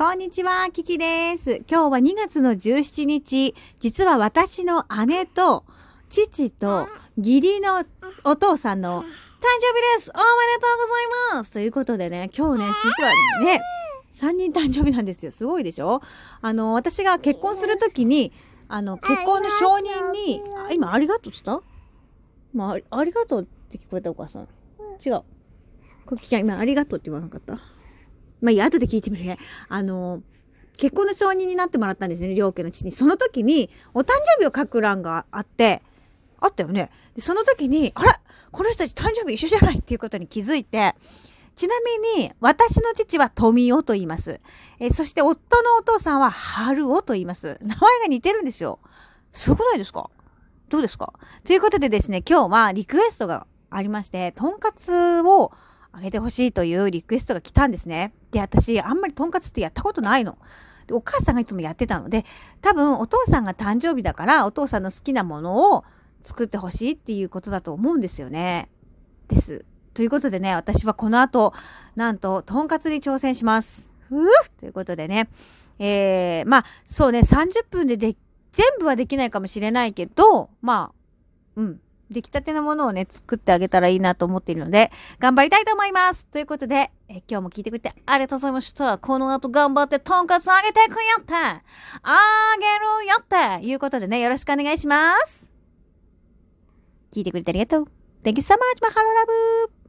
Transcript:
こんにちは、キキです。今日は2月の17日、実は私の姉と父と義理のお父さんの誕生日です。おめでとうございます。ということでね、今日ね、実はね、3人誕生日なんですよ。すごいでしょ？あの、私が結婚するときに、あの、結婚の承認に、あ今、ありがとうって言った？まあ、あありがとうって聞こえたお母さん。違う。こきちゃん、今、ありがとうって言わなかった？まあいいや、後で聞いてみるね。あの、結婚の承認になってもらったんですね、両家の父に。その時に、お誕生日を書く欄があって、あったよね。で、その時に、あらこの人たち誕生日一緒じゃないっていうことに気づいて、ちなみに、私の父は富夫と言います。えーそして夫のお父さんは春夫と言います。名前が似てるんですよ。すごくないですか？どうですか？ということでですね、今日はリクエストがありまして、とんかつをあげてほしいというリクエストが来たんですね。で、私、あんまりとんかつってやったことないの。で、お母さんがいつもやってたので、多分お父さんが誕生日だから、お父さんの好きなものを作ってほしいっていうことだと思うんですよね。です。ということでね、私はこの後、なんと、とんかつに挑戦します。ふぅということでね、えー、まあ、そうね、30分でで、全部はできないかもしれないけど、まあ、うん。出来たてのものをね、作ってあげたらいいなと思っているので、頑張りたいと思いますということで、え今日も聞いてくれてありがとうございました。この後頑張ってとんかつあげてくんやってあげるよっていうことでね、よろしくお願いします。聞いてくれてありがとう。Thank you so much, マハロラブ